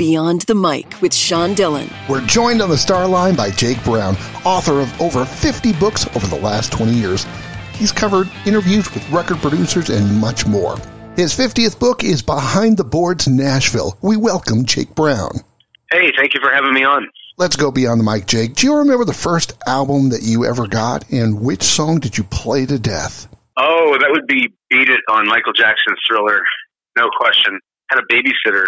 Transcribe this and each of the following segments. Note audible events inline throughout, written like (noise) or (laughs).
Beyond the Mic with Sean Dillon. We're joined on the star line by Jake Brown, author of over 50 books over the last 20 years. He's covered interviews with record producers and much more. His 50th book is Behind the Boards Nashville. We welcome Jake Brown. Hey, thank you for having me on. Let's go beyond the mic, Jake. Do you remember the first album that you ever got, and which song did you play to death? Oh, that would be Beat It on Michael Jackson's Thriller. No question. Had a babysitter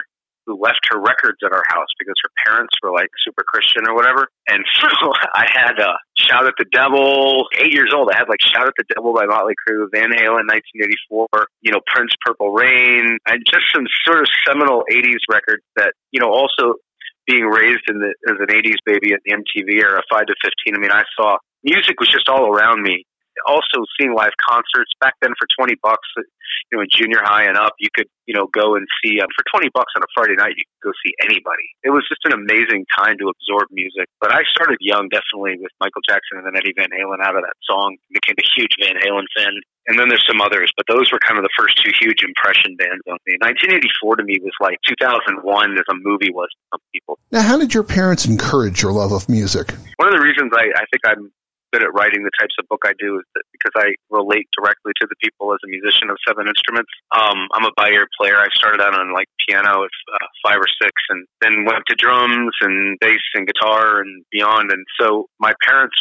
who left her records at our house because her parents were like super Christian or whatever. And (laughs) so I had uh, Shout at the Devil, eight years old. I had like Shout at the Devil by Motley Crue, Van Halen, 1984, you know, Prince, Purple Rain, and just some sort of seminal 80s records that, you know, also being raised in the, as an 80s baby at the MTV era, 5 to 15. I mean, I saw music was just all around me also seeing live concerts back then for 20 bucks, you know, in junior high and up, you could, you know, go and see, um, for 20 bucks on a Friday night, you could go see anybody. It was just an amazing time to absorb music. But I started young, definitely with Michael Jackson and then Eddie Van Halen out of that song, became a huge Van Halen fan. And then there's some others, but those were kind of the first two huge impression bands on me. 1984 to me was like 2001 as a movie was to some people. Now, how did your parents encourage your love of music? One of the reasons I, I think I'm good at writing the types of book I do is because I relate directly to the people as a musician of seven instruments. Um, I'm a by ear player. I started out on like piano at uh, five or six, and then went to drums and bass and guitar and beyond. And so my parents,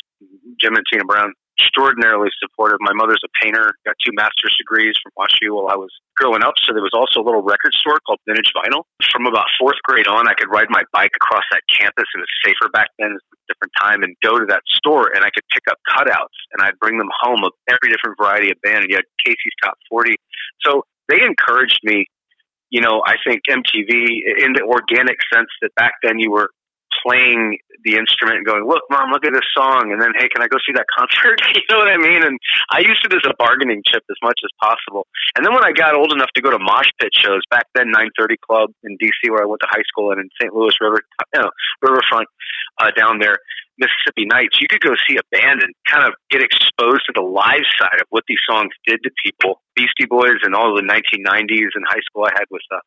Jim and Tina Brown, extraordinarily supportive. My mother's a painter, got two master's degrees from WashU while I was growing up. So there was also a little record store called Vintage Vinyl. From about fourth grade on, I could ride my bike across that campus. It was safer back then, a different time, and go to that store and I could pick up cutouts and I'd bring them home of every different variety of band. And you had Casey's Top 40. So they encouraged me you know, I think MTV in the organic sense that back then you were playing the instrument and going, "Look, mom, look at this song," and then, "Hey, can I go see that concert?" (laughs) you know what I mean? And I used it as a bargaining chip as much as possible. And then when I got old enough to go to mosh pit shows, back then, 930 Club in DC, where I went to high school, and in St. Louis River, you know, Riverfront uh, down there, Mississippi Nights, you could go see a band and kind of get exposed to the live side of what these songs did to people. Beastie Boys and all the 1990s in high school I had with uh,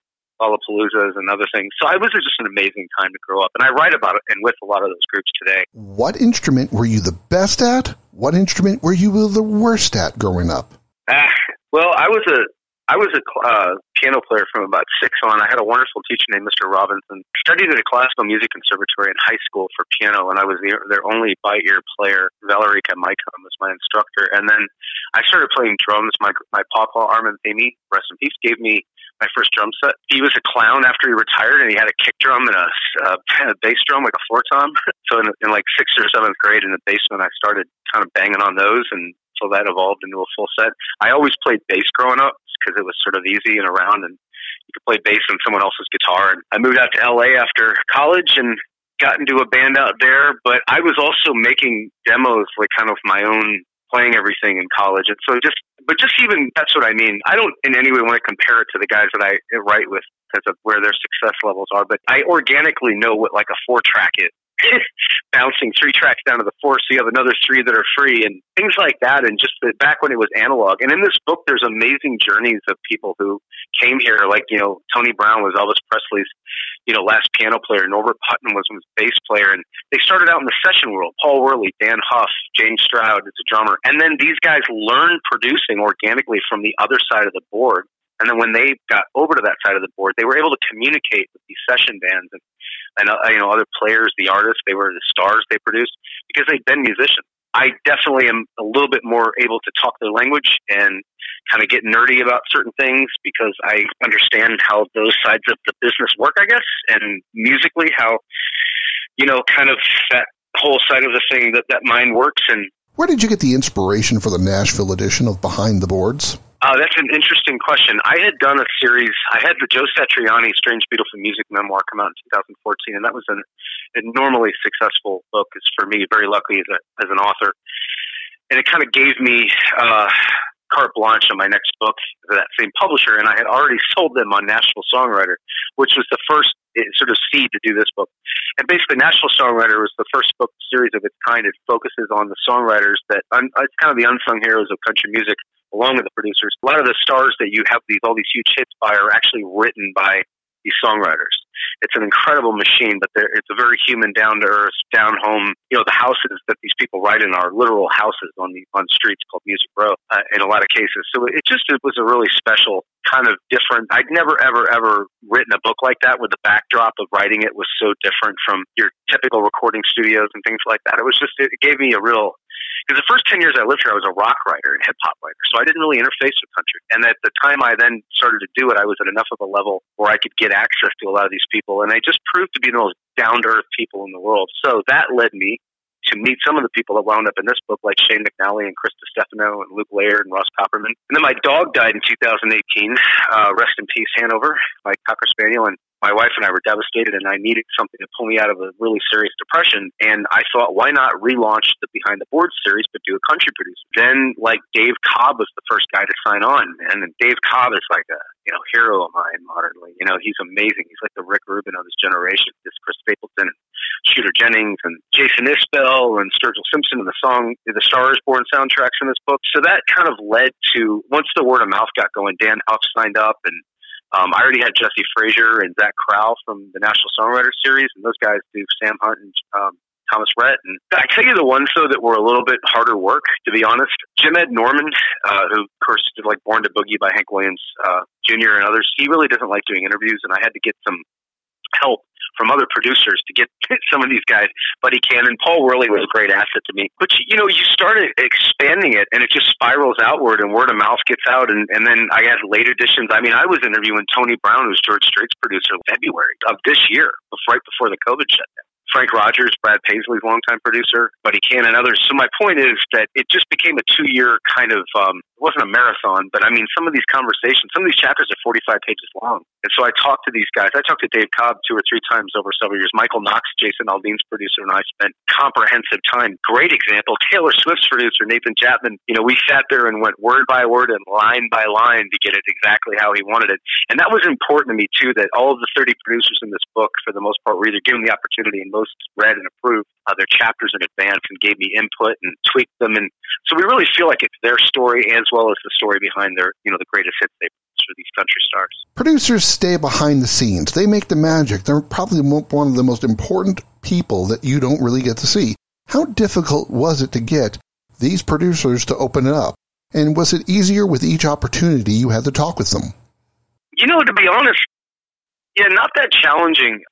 Lollapaloozas and other things. So it was just an amazing time to grow up, and I write about it and with a lot of those groups today. What instrument were you the best at? What instrument were you the worst at growing up? Uh, well, I was a I was a uh, piano player from about six on. I had a wonderful teacher named Mr. Robinson. I studied at a classical music conservatory in high school for piano, and I was the, their only by ear player. Valerica Mycom was my instructor. And then I started playing drums. My, my papa, Armin Themi, rest in peace, gave me my first drum set. He was a clown after he retired, and he had a kick drum and a, (laughs) a bass drum, like a floor tom. (laughs) so in, in like sixth or seventh grade in the basement, I started kind of banging on those, and so that evolved into a full set. I always played bass growing up because it was sort of easy and around, and you could play bass on someone else's guitar. And I moved out to LA after college and got into a band out there, but I was also making demos, like kind of my own playing everything in college. And so just, but just even, that's what I mean. I don't in any way want to compare it to the guys that I write with because of where their success levels are, but I organically know what like a four track is. (laughs) bouncing three tracks down to the four, so you have another three that are free and things like that. And just the, back when it was analog. And in this book, there's amazing journeys of people who came here, like you know Tony Brown was Elvis Presley's, you know, last piano player. Norbert Putnam was his bass player, and they started out in the session world. Paul Worley, Dann Huff, James Stroud is a drummer, and then these guys learned producing organically from the other side of the board. And then when they got over to that side of the board, they were able to communicate with these session bands and, and uh, you know other players, the artists. They were the stars they produced because they'd been musicians. I definitely am a little bit more able to talk their language and kind of get nerdy about certain things because I understand how those sides of the business work, I guess, and musically how you know kind of that whole side of the thing that that mind works and. Where did you get the inspiration for the Nashville edition of Behind the Boards? Uh, that's an interesting question. I had done a series. I had the Joe Satriani "Strange Beautiful Music" memoir come out in 2014, and that was an enormously successful book. Is for me very lucky as, a, as an author, and it kind of gave me uh, carte blanche on my next book to that same publisher, and I had already sold them on Nashville Songwriter, which was the first sort of seed to do this book. And basically, Nashville Songwriter was the first book series of its kind. It focuses on the songwriters that un, it's kind of the unsung heroes of country music along with the producers. A lot of the stars that you have these all these huge hits by are actually written by these songwriters. It's an incredible machine, but it's a very human, down to earth, down home. You know, the houses that these people write in are literal houses on the on streets called Music Row uh, in a lot of cases. So it just it was a really special kind of different. I'd never ever ever written a book like that where the backdrop of writing it was so different from your typical recording studios and things like that. It was just it gave me a real because the first 10 years I lived here, I was a rock writer and hip hop writer. So I didn't really interface with country. And at the time I then started to do it, I was at enough of a level where I could get access to a lot of these people. And they just proved to be the most down to earth people in the world. So that led me to meet some of the people that wound up in this book, like Shane McAnally and Chris DeStefano and Luke Laird and Ross Copperman. And then my dog died in 2018. Uh, rest in peace, Hanover, my Cocker Spaniel. And my wife and I were devastated, and I needed something to pull me out of a really serious depression. And I thought, why not relaunch the Behind the Boards series, but do a country producer? Then, like Dave Cobb was the first guy to sign on, and Dave Cobb is like a you know hero of mine modernly. You know, he's amazing. He's like the Rick Rubin of his generation. This Chris Stapleton and Shooter Jennings and Jason Isbell and Sturgill Simpson and the song The Stars Born soundtracks in this book. So that kind of led to once the word of mouth got going, Dann Huff signed up and um, I already had Jesse Frasure and Zach Crowell from the Nashville Songwriter Series, and those guys do Sam Hunt and um, Thomas Rhett. And I tell you the ones though that were a little bit harder work, to be honest. Jim Ed Norman, uh, who of course did like Born to Boogie by Hank Williams uh, Jr. and others, he really doesn't like doing interviews, and I had to get some help from other producers to get (laughs) some of these guys. Buddy Cannon, Paul Worley was a great asset to me. But you know, you started expanding it, and it just spirals outward, and word of mouth gets out, and and then I had late editions. I mean, I was interviewing Tony Brown, who's George Strait's producer, in February of this year, right before the COVID shutdown. Frank Rogers, Brad Paisley's longtime producer, Buddy Cannon, and others. So my point is that it just became a two-year kind of. Um, it wasn't a marathon, but I mean, some of these conversations, some of these chapters are 45 pages long, and so I talked to these guys. I talked to Dave Cobb two or three times over several years. Michael Knox, Jason Aldean's producer, and I spent comprehensive time. Great example. Taylor Swift's producer, Nathan Chapman. You know, we sat there and went word by word and line by line to get it exactly how he wanted it, and that was important to me too. That all of the 30 producers in this book, for the most part, were either given the opportunity and most read and approved uh, their chapters in advance and gave me input and tweaked them. And so we really feel like it's their story as well as the story behind their, you know, the greatest hits they produced for these country stars. Producers stay behind the scenes. They make the magic. They're probably one of the most important people that you don't really get to see. How difficult was it to get these producers to open it up? And was it easier with each opportunity you had to talk with them? You know, to be honest, yeah, not that challenging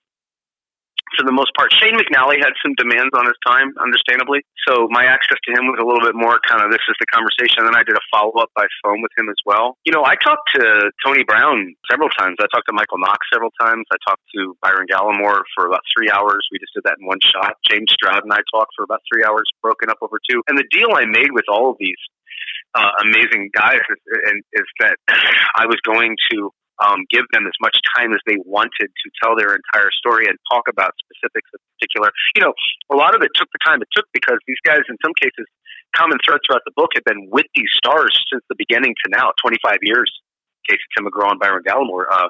for the most part. Shane McAnally had some demands on his time, understandably. So my access to him was a little bit more kind of this is the conversation. And then I did a follow up by phone with him as well. You know, I talked to Tony Brown several times. I talked to Michael Knox several times. I talked to Byron Gallimore for about three hours. We just did that in one shot. James Stroud and I talked for about three hours, broken up over two. And the deal I made with all of these uh, amazing guys is, is that (clears throat) I was going to um, give them as much time as they wanted to tell their entire story and talk about specifics in particular. You know, a lot of it took the time it took because these guys, in some cases, common thread throughout the book have been with these stars since the beginning to now, 25 years. Casey Tim McGraw and Byron Gallimore, uh,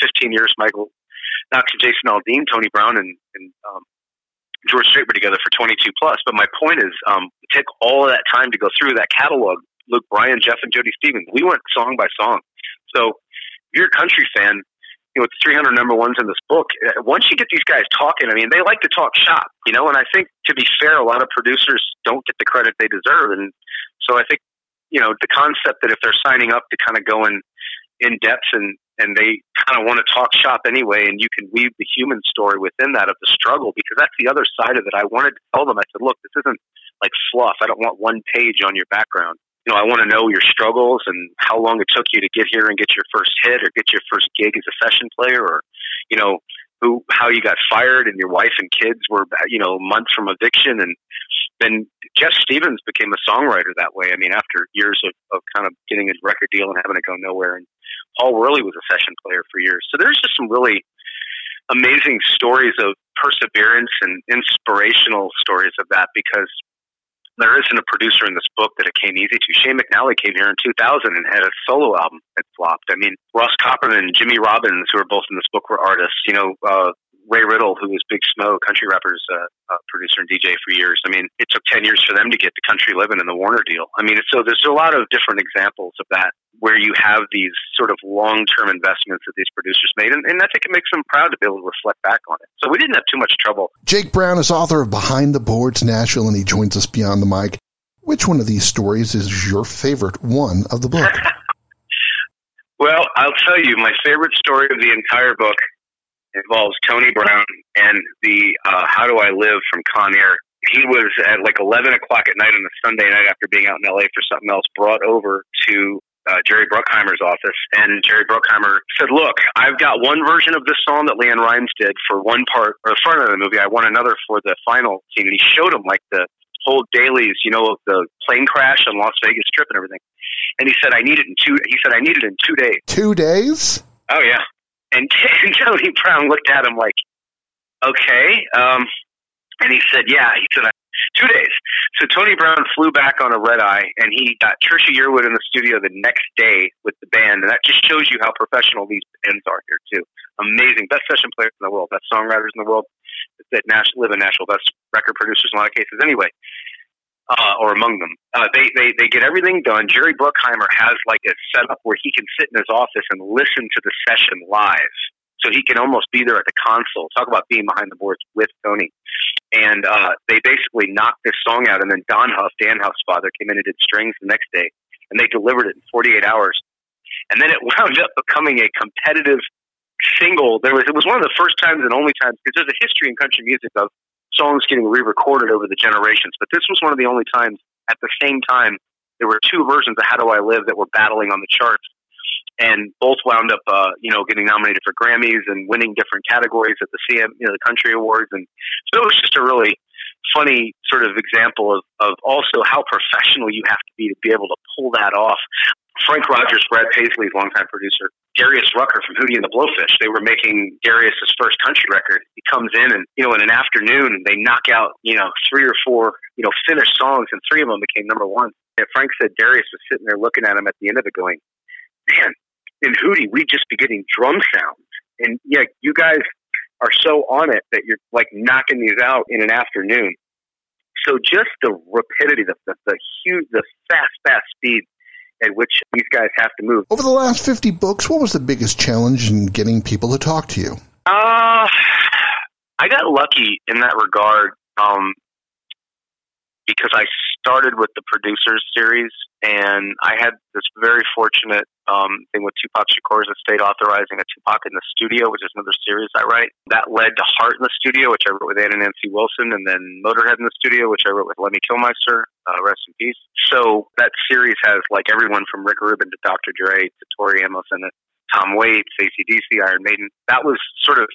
15 years, Michael Knox and Jason Aldean, Tony Brown, and, and um, George Strait were together for 22 plus. But my point is, um, take all of that time to go through that catalog. Luke Bryan, Jeff, and Jody Stevens. We went song by song. So you're a country fan, you know, it's 300 number ones in this book. Uh, once you get these guys talking, I mean, they like to talk shop, you know, and I think to be fair, a lot of producers don't get the credit they deserve. And so I think, you know, the concept that if they're signing up to kind of go in, in depth and, and they kind of want to talk shop anyway, and you can weave the human story within that of the struggle, because that's the other side of it. I wanted to tell them, I said, look, this isn't like fluff. I don't want one page on your background you know, I want to know your struggles and how long it took you to get here and get your first hit or get your first gig as a session player or, you know, who, how you got fired and your wife and kids were, you know, months from eviction. And then Jeff Stevens became a songwriter that way. I mean, after years of, of kind of getting a record deal and having to go nowhere. And Paul Worley was a session player for years. So there's just some really amazing stories of perseverance and inspirational stories of that because there isn't a producer in this book that it came easy to. Shane McAnally came here in 2000 and had a solo album that flopped. I mean, Ross Copperman and Jimmy Robbins, who are both in this book, were artists. You know, uh, Ray Riddle, who was Big Smo, country rappers uh, uh, producer and DJ for years. I mean, it took ten years for them to get the country living in the Warner deal. I mean, so there's a lot of different examples of that where you have these sort of long term investments that these producers made, and, and I think it makes them proud to be able to reflect back on it. So we didn't have too much trouble. Jake Brown is author of Behind the Boards Nashville, and he joins us beyond the mic. Which one of these stories is your favorite one of the book? (laughs) well, I'll tell you, my favorite story of the entire book involves Tony Brown and the uh, How Do I Live from Con Air. He was at like 11 o'clock at night on a Sunday night after being out in LA for something else, brought over to uh, Jerry Bruckheimer's office, and Jerry Bruckheimer said, "Look, I've got one version of this song that LeAnn Rimes did for one part or the front of the movie. I want another for the final scene." And he showed him like the whole dailies, you know, of the plane crash on Las Vegas Strip and everything. And he said, "I need it in two." He said, "I need it in two days." Two days? Oh yeah. And, (laughs) Tony Brown looked at him like, "Okay." Um, and he said, "Yeah." He said, two days. So Tony Brown flew back on a red eye, and he got Trisha Yearwood in the studio the next day with the band, and that just shows you how professional these bands are here too. Amazing, best session players in the world, best songwriters in the world, that Nash, live in Nashville, best record producers in a lot of cases. Anyway, uh, or among them. Uh, they, they, they get everything done. Jerry Bruckheimer has like a setup where he can sit in his office and listen to the session live. So he can almost be there at the console. Talk about being behind the boards with Tony and uh, they basically knocked this song out. And then Don Huff, Dann Huff's father, came in and did strings the next day, and they delivered it in 48 hours. And then it (laughs) wound up becoming a competitive single. There was it was one of the first times and only times because there's a history in country music of songs getting re-recorded over the generations, but this was one of the only times at the same time there were two versions of How Do I Live that were battling on the charts and both wound up, uh, you know, getting nominated for Grammys and winning different categories at the CM, you know, the Country Awards, and so it was just a really funny sort of example of, of also how professional you have to be to be able to pull that off. Frank Rogers, Brad Paisley's longtime producer, Darius Rucker from Hootie and the Blowfish. They were making Darius's first country record. He comes in and, you know, in an afternoon, they knock out, you know, three or four, you know, finished songs, and three of them became number one. And Frank said Darius was sitting there looking at him at the end of it going, man, in Hootie, we'd just be getting drum sounds. And yeah, you guys are so on it that you're like knocking these out in an afternoon. So just the rapidity, the, the, the huge, the fast, fast speed at which these guys have to move. Over the last 50 books, what was the biggest challenge in getting people to talk to you? Uh, I got lucky in that regard um, because I started with the producers series, and I had this very fortunate um, thing with Tupac Shakur's estate authorizing a Tupac in the studio, which is another series I write. That led to Heart in the studio, which I wrote with Anna Nancy Wilson, and then Motorhead in the studio, which I wrote with Lemmy Kilmister. Uh, rest in peace. So that series has like everyone from Rick Rubin to Dr. Dre to Tori Amos in it, Tom Waits, ACDC, Iron Maiden. That was sort of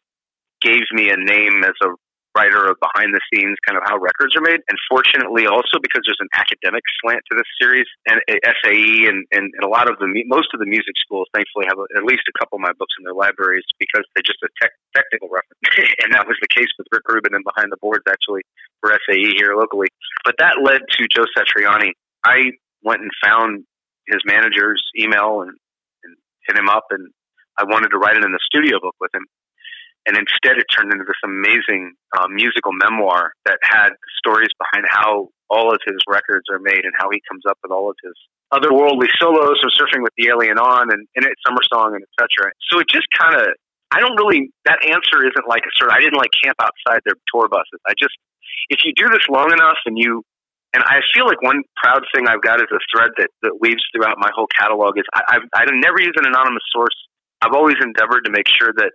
gave me a name as a writer of behind the scenes kind of how records are made. And fortunately, also because there's an academic slant to this series, and SAE and, and, and a lot of the most of the music schools, thankfully, have at least a couple of my books in their libraries because they're just a tech, technical reference. (laughs) and that was the case with Rick Rubin and Behind the Boards, actually, for SAE here locally. But that led to Joe Satriani. I went and found his manager's email and, and hit him up, and I wanted to write it in the studio book with him and instead it turned into this amazing uh, musical memoir that had stories behind how all of his records are made and how he comes up with all of his otherworldly solos from surfing with the alien on and in it summer song and etc so it just kind of i don't really that answer isn't like a sort of i didn't like camp outside their tour buses i just if you do this long enough and you and I feel like one proud thing I've got is a thread that, that weaves throughout my whole catalog is I, I've, I never use an anonymous source. I've always endeavored to make sure that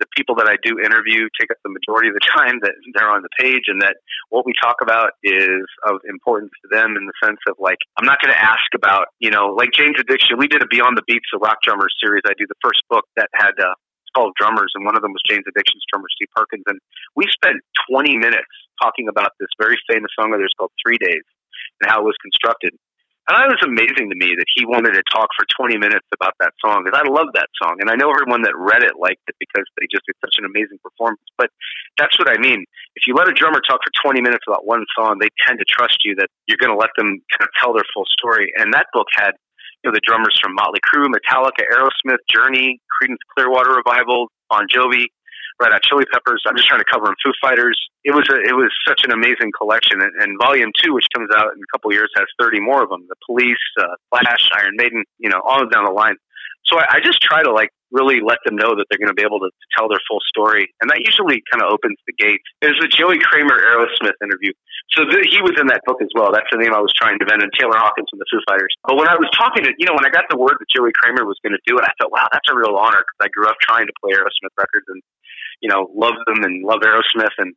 the people that I do interview take up the majority of the (laughs) time that they're on the page and that what we talk about is of importance to them in the sense of like, I'm not going to ask about, you know, like Jane's Addiction. We did a Beyond the Beats, of rock drummers series. I do the first book that had, uh, 12 drummers and one of them was Jane's Addiction's drummer Steve Perkins. And we spent 20 minutes talking about this very famous song of theirs called Three Days and how it was constructed. And it was amazing to me that he wanted to talk for 20 minutes about that song because I love that song. And I know everyone that read it liked it because they just did such an amazing performance. But that's what I mean. If you let a drummer talk for 20 minutes about one song, they tend to trust you that you're going to let them kind of tell their full story. And that book had, you know, the drummers from Motley Crue, Metallica, Aerosmith, Journey, Creedence Clearwater Revival, Bon Jovi, Red Hot Chili Peppers. I'm just trying to cover them. Foo Fighters. It was a, it was such an amazing collection. And, and Volume Two, which comes out in a couple years, has 30 more of them. The Police, uh, Clash, Iron Maiden, you know, all down the line. So I, I just try to like really let them know that they're going to be able to, to tell their full story, and that usually kind of opens the gate. There's a Joey Kramer Aerosmith interview, so the, he was in that book as well. That's the name I was trying to vent, and Taylor Hawkins from the Foo Fighters. But when I was talking to, you know, when I got the word that Joey Kramer was going to do it, I thought, wow, that's a real honor because I grew up trying to play Aerosmith records and you know love them and love Aerosmith and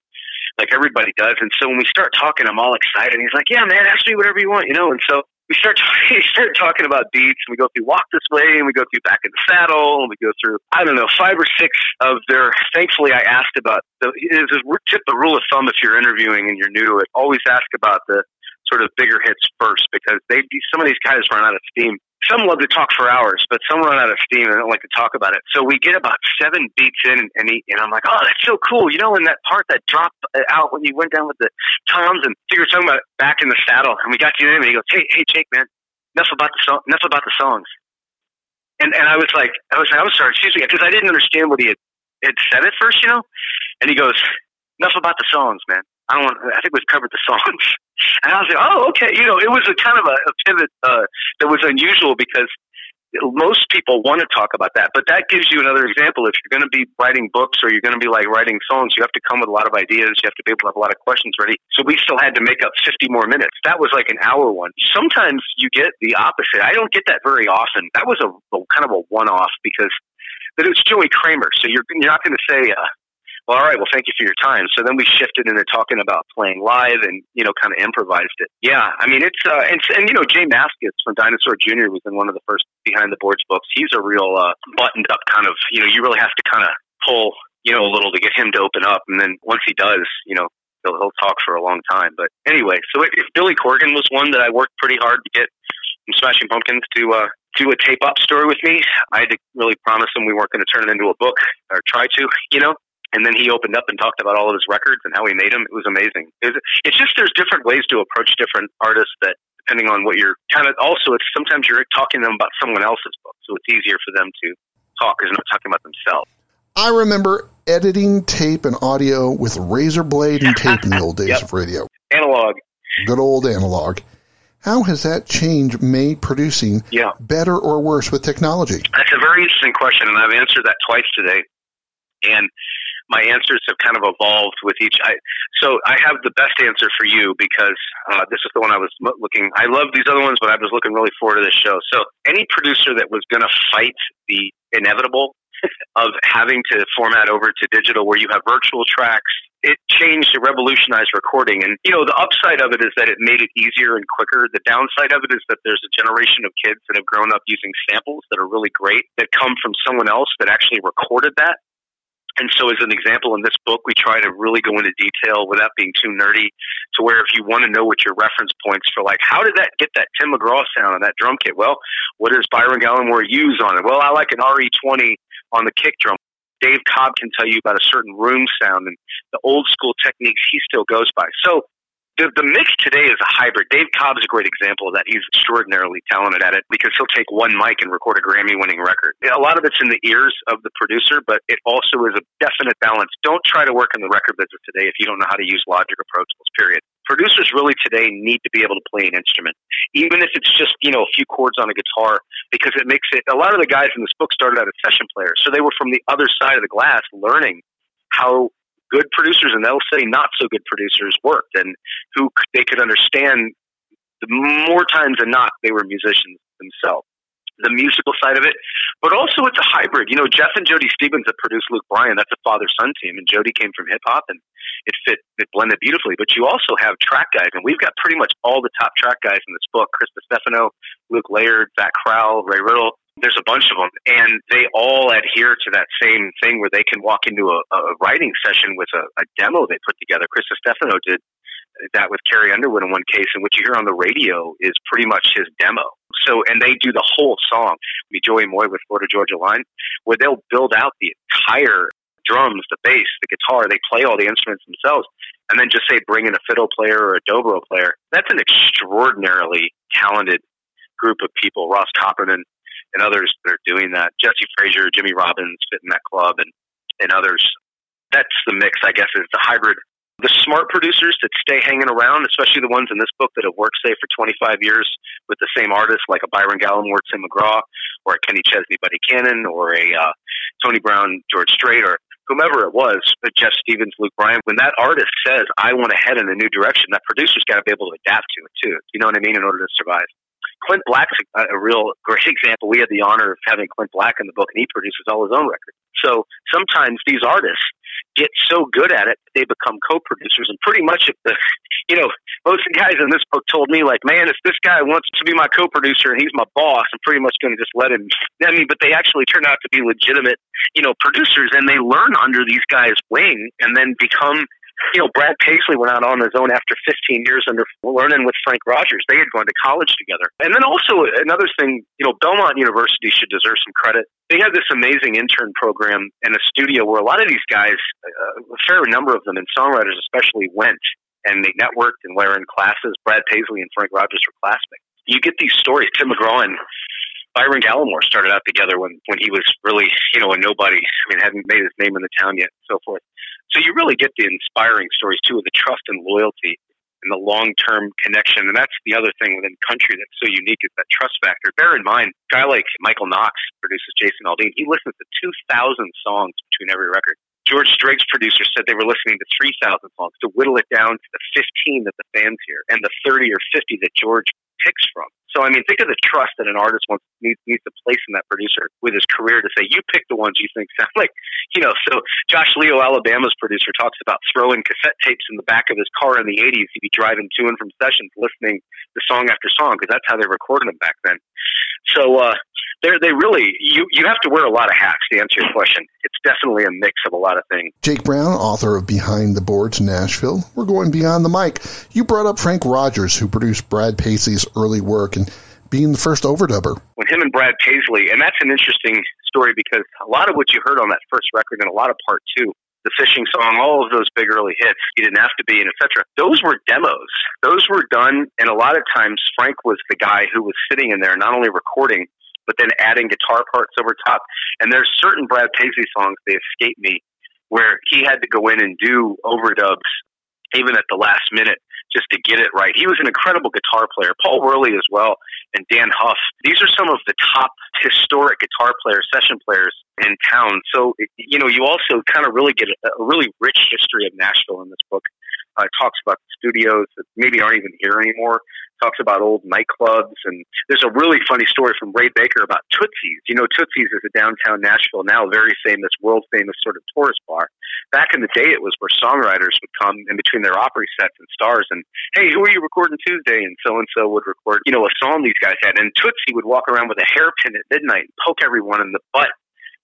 like everybody does. And so when we start talking, I'm all excited. And He's like, "Yeah, man, ask me whatever you want," you know. And so we start (laughs) talking, we start talking about beats, and we go through Walk This Way, and we go through Back in the Saddle, and we go through I don't know five or six of their. Thankfully, I asked about the is tip the rule of thumb if you're interviewing and you're new to it. Always ask about the sort of bigger hits first because they some of these guys run out of steam some love to talk for hours, but some run out of steam and don't like to talk about it. So we get about seven beats in, and, he, and I'm like, oh, that's so cool. You know, in that part that dropped uh, out when you went down with the toms, and you were talking about back in the saddle, and we got you in, and he goes, hey, hey, Jake, man, enough about the song, enough about the songs. And and I was like, I was, like, I was sorry, excuse me, because I didn't understand what he had, had said at first, you know. And he goes, enough about the songs, man. I don't want. I think we've covered the songs. (laughs) And I was like, oh, okay. You know, it was a kind of a, a pivot uh, that was unusual because most people want to talk about that. But that gives you another example. If you're going to be writing books or you're going to be like writing songs, you have to come with a lot of ideas. You have to be able to have a lot of questions ready. So we still had to make up 50 more minutes. That was like an hour one. Sometimes you get the opposite. I don't get that very often. That was a, a kind of a one off because but it was Joey Kramer. So you're, you're not going to say, uh, well, all right, well, thank you for your time. So then we shifted into talking about playing live and, you know, kind of improvised it. Yeah, I mean, it's, uh, and, and, you know, Jay Mascis from Dinosaur Jr. was in one of the first Behind the Boards books. He's a real uh, buttoned up kind of, you know, you really have to kind of pull, you know, a little to get him to open up. And then once he does, you know, he'll, he'll talk for a long time. But anyway, so if Billy Corgan was one that I worked pretty hard to get from Smashing Pumpkins to, uh, do a tape up story with me. I had to really promise him we weren't going to turn it into a book or try to, you know. And then he opened up and talked about all of his records and how he made them. It was amazing. It was, it's just there's different ways to approach different artists that depending on what you're kind of also it's sometimes you're talking to them about someone else's book, so it's easier for them to talk because they're not talking about themselves. I remember editing tape and audio with razor blade and tape in the old days (laughs) yep. of radio. Analog. Good old analog. How has that change made producing yeah. better or worse with technology? That's a very interesting question, and I've answered that twice today. And my answers have kind of evolved with each. I, so I have the best answer for you because uh, this is the one I was looking. I love these other ones, but I was looking really forward to this show. So any producer that was going to fight the inevitable (laughs) of having to format over to digital, where you have virtual tracks, it changed, it revolutionized recording. And, you know, the upside of it is that it made it easier and quicker. The downside of it is that there's a generation of kids that have grown up using samples that are really great that come from someone else that actually recorded that and so, as an example, in this book, we try to really go into detail without being too nerdy to where if you want to know what your reference points for, like, how did that get that Tim McGraw sound on that drum kit? Well, what does Byron Gallimore use on it? Well, I like an RE20 on the kick drum. Dave Cobb can tell you about a certain room sound and the old school techniques he still goes by. So the, the mix today is a hybrid. Dave Cobb is a great example of that. He's extraordinarily talented at it because he'll take one mic and record a Grammy winning record. A lot of it's in the ears of the producer, but it also is a definite balance. Don't try to work in the record business today if you don't know how to use Logic or Pro Tools, period. Producers really today need to be able to play an instrument, even if it's just, you know, a few chords on a guitar, because it makes it, a lot of the guys in this book started out as session players. So they were from the other side of the glass learning how good producers and they'll say not so good producers worked and who they could understand the more times than not they were musicians themselves the musical side of it, but also it's a hybrid. You know, Jeff and Jody Stevens that produced Luke Bryan, that's a father son team, and Jody came from hip hop and it fit, it blended beautifully. But you also have track guys, and we've got pretty much all the top track guys in this book Chris Stefano, Luke Laird, Zach Crowell, Ray Riddle. There's a bunch of them, and they all adhere to that same thing where they can walk into a, a writing session with a, a demo they put together. Chris Stefano did that with Carrie Underwood in one case, and what you hear on the radio is pretty much his demo. So, and they do the whole song. We Joey Moi with Florida Georgia Line, where they'll build out the entire drums, the bass, the guitar. They play all the instruments themselves, and then just say bring in a fiddle player or a dobro player. That's an extraordinarily talented group of people. Ross Copperman and others that are doing that. Jesse Frasure, Jimmy Robbins fit in that club, and and others. That's the mix, I guess, is the hybrid. The smart producers that stay hanging around, especially the ones in this book that have worked, say, for 25 years with the same artist, like a Byron Gallimore, Tim McGraw, or a Kenny Chesney, Buddy Cannon, or a uh, Tony Brown, George Strait, or whomever it was, but Jeff Stevens, Luke Bryan, when that artist says, I want to head in a new direction, that producer's got to be able to adapt to it too. You know what I mean? In order to survive. Clint Black's a, a real great (laughs) example. We had the honor of having Clint Black in the book, and he produces all his own records. So sometimes these artists get so good at it, they become co-producers. And pretty much, if (laughs) the, you know, most of the guys in this book told me, like, man, if this guy wants to be my co-producer and he's my boss, I'm pretty much going to just let him. (laughs) I mean, but they actually turn out to be legitimate, you know, producers, and they learn under these guys' wing, and then become you know, Brad Paisley went out on his own after 15 years under learning with Frank Rogers. They had gone to college together. And then also another thing, you know, Belmont University should deserve some credit. They had this amazing intern program and a studio where a lot of these guys, uh, a fair number of them, and songwriters especially, went and they networked and were in classes. Brad Paisley and Frank Rogers were classmates. You get these stories. Tim McGraw and Byron Gallimore started out together when when he was really you know a nobody. I mean, hadn't made his name in the town yet, and so forth. So you really get the inspiring stories too of the trust and loyalty and the long term connection. And that's the other thing within country that's so unique is that trust factor. Bear in mind, a guy like Michael Knox produces Jason Aldean. He listens to 2,000 songs between every record. George Strait's producer said they were listening to 3,000 songs to whittle it down to the 15 that the fans hear and the 30 or 50 that George picks from. So I mean, think of the trust that an artist wants needs needs to place in that producer with his career to say, you pick the ones you think sound (laughs) like, you know. So Josh Leo, Alabama's producer, talks about throwing cassette tapes in the back of his car in the '80s. He'd be driving to and from sessions, listening to song after song because that's how they recorded them back then. So uh, they they really you you have to wear a lot of hats to answer your question. It's definitely a mix of a lot of things. Jake Brown, author of Behind the Boards Nashville. We're going beyond the mic. You brought up Frank Rogers, who produced Brad Paisley's early work being the first overdubber. When him and Brad Paisley, and that's an interesting story because a lot of what you heard on that first record and a lot of part two, the fishing song, all of those big early hits, you didn't have to be, and etc. Those were demos. Those were done, and a lot of times Frank was the guy who was sitting in there, not only recording, but then adding guitar parts over top. And there's certain Brad Paisley songs, they escape me, where he had to go in and do overdubs even at the last minute just to get it right. He was an incredible guitar player. Paul Worley as well, and Dann Huff. These are some of the top historic guitar players, session players in town. So, you know, you also kind of really get a, a really rich history of Nashville in this book. Uh, talks about studios that maybe aren't even here anymore talks about old nightclubs. And there's a really funny story from Ray Baker about Tootsie's. You know, Tootsie's is a downtown Nashville, now very famous, world famous sort of tourist bar. Back in the day, it was where songwriters would come in between their Opry sets and stars and, hey, who are you recording Tuesday? And so and so would record, you know, a song these guys had. And Tootsie would walk around with a hairpin at midnight and poke everyone in the butt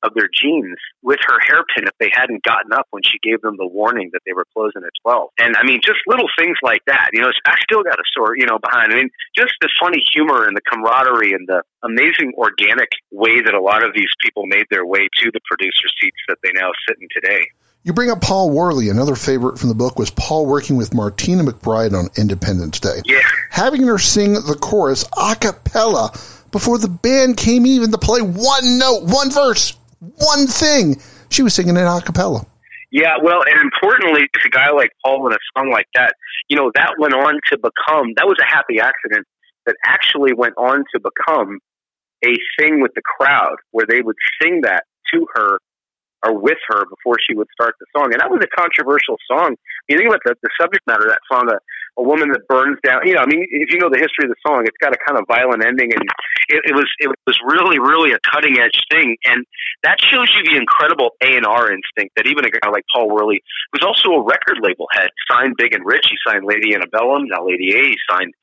of their jeans with her hairpin if they hadn't gotten up when she gave them the warning that they were closing at 12. And I mean, just little things like that. You know, I still got a story, you know, behind. I mean, just the funny humor and the camaraderie and the amazing organic way that a lot of these people made their way to the producer seats that they now sit in today. You bring up Paul Worley. Another favorite from the book was Paul working with Martina McBride on Independence Day. Yeah. Having her sing the chorus a cappella before the band came even to play one note, one verse one thing. She was singing it a cappella. Yeah, well, and importantly, a guy like Paul in a song like that, you know, that went on to become, that was a happy accident that actually went on to become a thing with the crowd where they would sing that to her or with her before she would start the song. And that was a controversial song. You think about the, the subject matter of that song, a, a woman that burns down. You know, I mean, if you know the history of the song, it's got a kind of violent ending, and it, it was it was really really a cutting edge thing, and that shows you the incredible A and R instinct that even a guy like Paul Worley, who's also a record label head, signed Big and Rich. He signed Lady Antebellum, now Lady A. He signed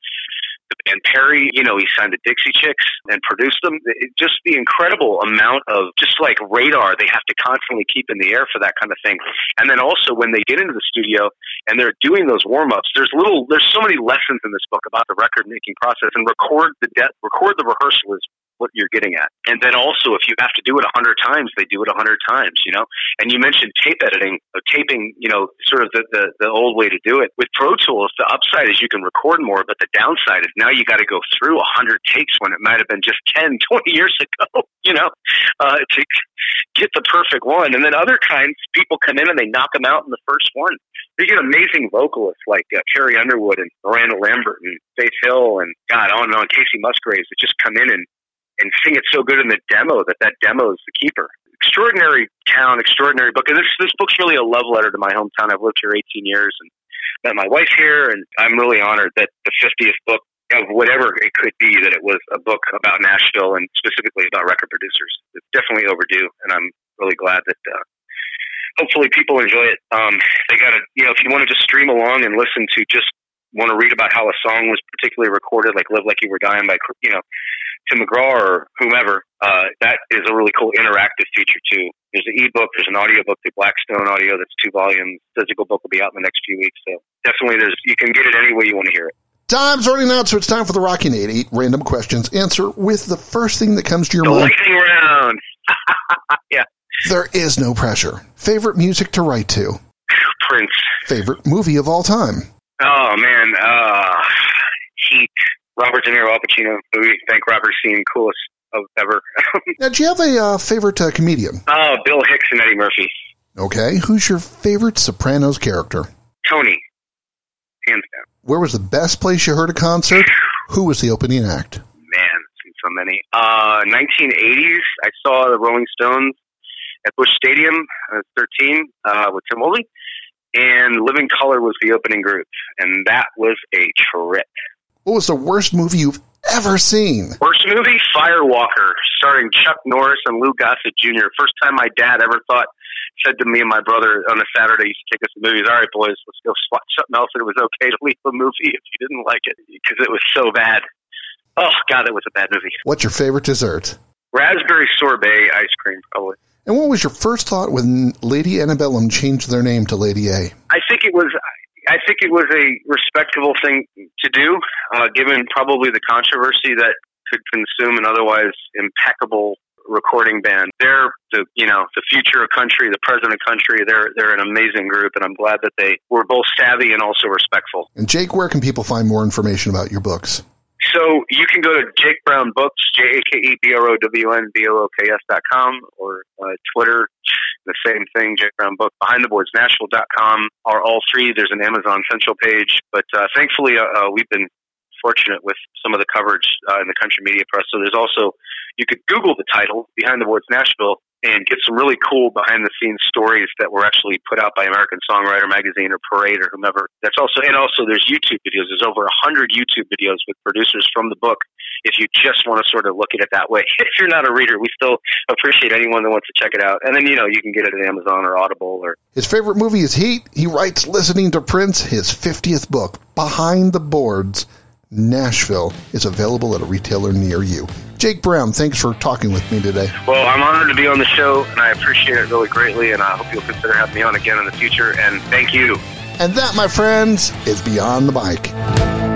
and Perry, you know, he signed the Dixie Chicks and produced them. It, just the incredible amount of just like radar they have to constantly keep in the air for that kind of thing. And then also when they get into the studio and they're doing those warm ups, there's little, there's so many lessons in this book about the record making process and record the de- record the rehearsal is what you're getting at. And then also, if you have to do it a hundred times, they do it a hundred times, you know. And you mentioned tape editing, uh, taping, you know, sort of the, the the old way to do it. With Pro Tools, the upside is you can record more, but the downside is now you got to go through a hundred takes when it might have been just (laughs) 10, 20 years ago, (laughs) you know, uh, to get the perfect one. And then other kinds, people come in and they knock them out in the first one. You get amazing vocalists like uh, Carrie Underwood and Miranda Lambert and Faith Hill and God on and on, Kacey Musgraves that just come in and and sing it so good in the demo that that demo is the keeper. Extraordinary town, extraordinary book. And this this book's really a love letter to my hometown. I've lived here 18 years and met my wife here, and I'm really honored that the 50th book of whatever it could be that it was a book about Nashville and specifically about record producers. It's definitely overdue, and I'm really glad that. Uh, hopefully, people enjoy it. Um, they got to, you know, if you want to just stream along and listen to just want to read about how a song was particularly recorded, like "Live Like You Were Dying" by you know Tim McGraw or whomever, uh, that is a really cool interactive feature too. There's an ebook, there's an audiobook the Blackstone Audio that's two volumes. Physical book will be out in the next few weeks, so definitely there's you can get it any way you want to hear it. Time's running out, so it's time for the Rocky Nate. Eight random questions. Answer with the first thing that comes to your the mind. lightning round. (laughs) yeah. There is no pressure. Favorite music to write to? Prince. Favorite movie of all time? Oh man, uh, Heat. Robert De Niro, Al Pacino. We thank Robert Scene, coolest of ever. (laughs) Now, do you have a uh, favorite uh, comedian? oh, Bill Hicks and Eddie Murphy. Okay. Who's your favorite Sopranos character? Tony. Hands down. Where was the best place you heard a concert? (sighs) Who was the opening act? Man, seen so many. Uh, 1980s, I saw the Rolling Stones at Busch Stadium. I was 13 uh, with Tim Woolley. And Living Colour was the opening group. And that was a trip. What was the worst movie you've ever seen? Worst movie, Firewalker, starring Chuck Norris and Lou Gossett Jr. First time my dad ever thought, said to me and my brother on a Saturday, he used to take us to movies. All right, boys, let's go watch something else. And it was okay to leave a movie if you didn't like it because it was so bad. Oh, God, that was a bad movie. What's your favorite dessert? Raspberry sorbet ice cream, probably. And what was your first thought when Lady Antebellum changed their name to Lady A? I think it was. I think it was a respectable thing to do, uh, given probably the controversy that could consume an otherwise impeccable recording band. They're the you know the future of country, the present of country. They're they're an amazing group, and I'm glad that they were both savvy and also respectful. And Jake, where can people find more information about your books? So you can go to Jake Brown Books, J A K E B R O W N B O O K S dot com, or uh, Twitter, the same thing, Jake Brown Book. Behind the Boards Nashville dot com are all three. There's an Amazon Central page, but uh, thankfully uh, uh, we've been fortunate with some of the coverage uh, in the country media press. So there's also you could Google the title Behind the Boards Nashville and get some really cool behind the scenes stories that were actually put out by American Songwriter Magazine or Parade or whomever. That's also and also there's YouTube videos. There's over a hundred YouTube videos with producers from the book. If you just want to sort of look at it that way, (laughs) if you're not a reader, we still appreciate anyone that wants to check it out. And then you know you can get it at Amazon or Audible or His favorite movie is Heat. He writes listening to Prince. His 50th book, Behind the Boards, Nashville, is available at a retailer near you. Jake Brown, thanks for talking with me today. Well, I'm honored to be on the show, and I appreciate it really greatly. And I hope you'll consider having me on again in the future. And thank you. And that, my friends, is Beyond the Mic.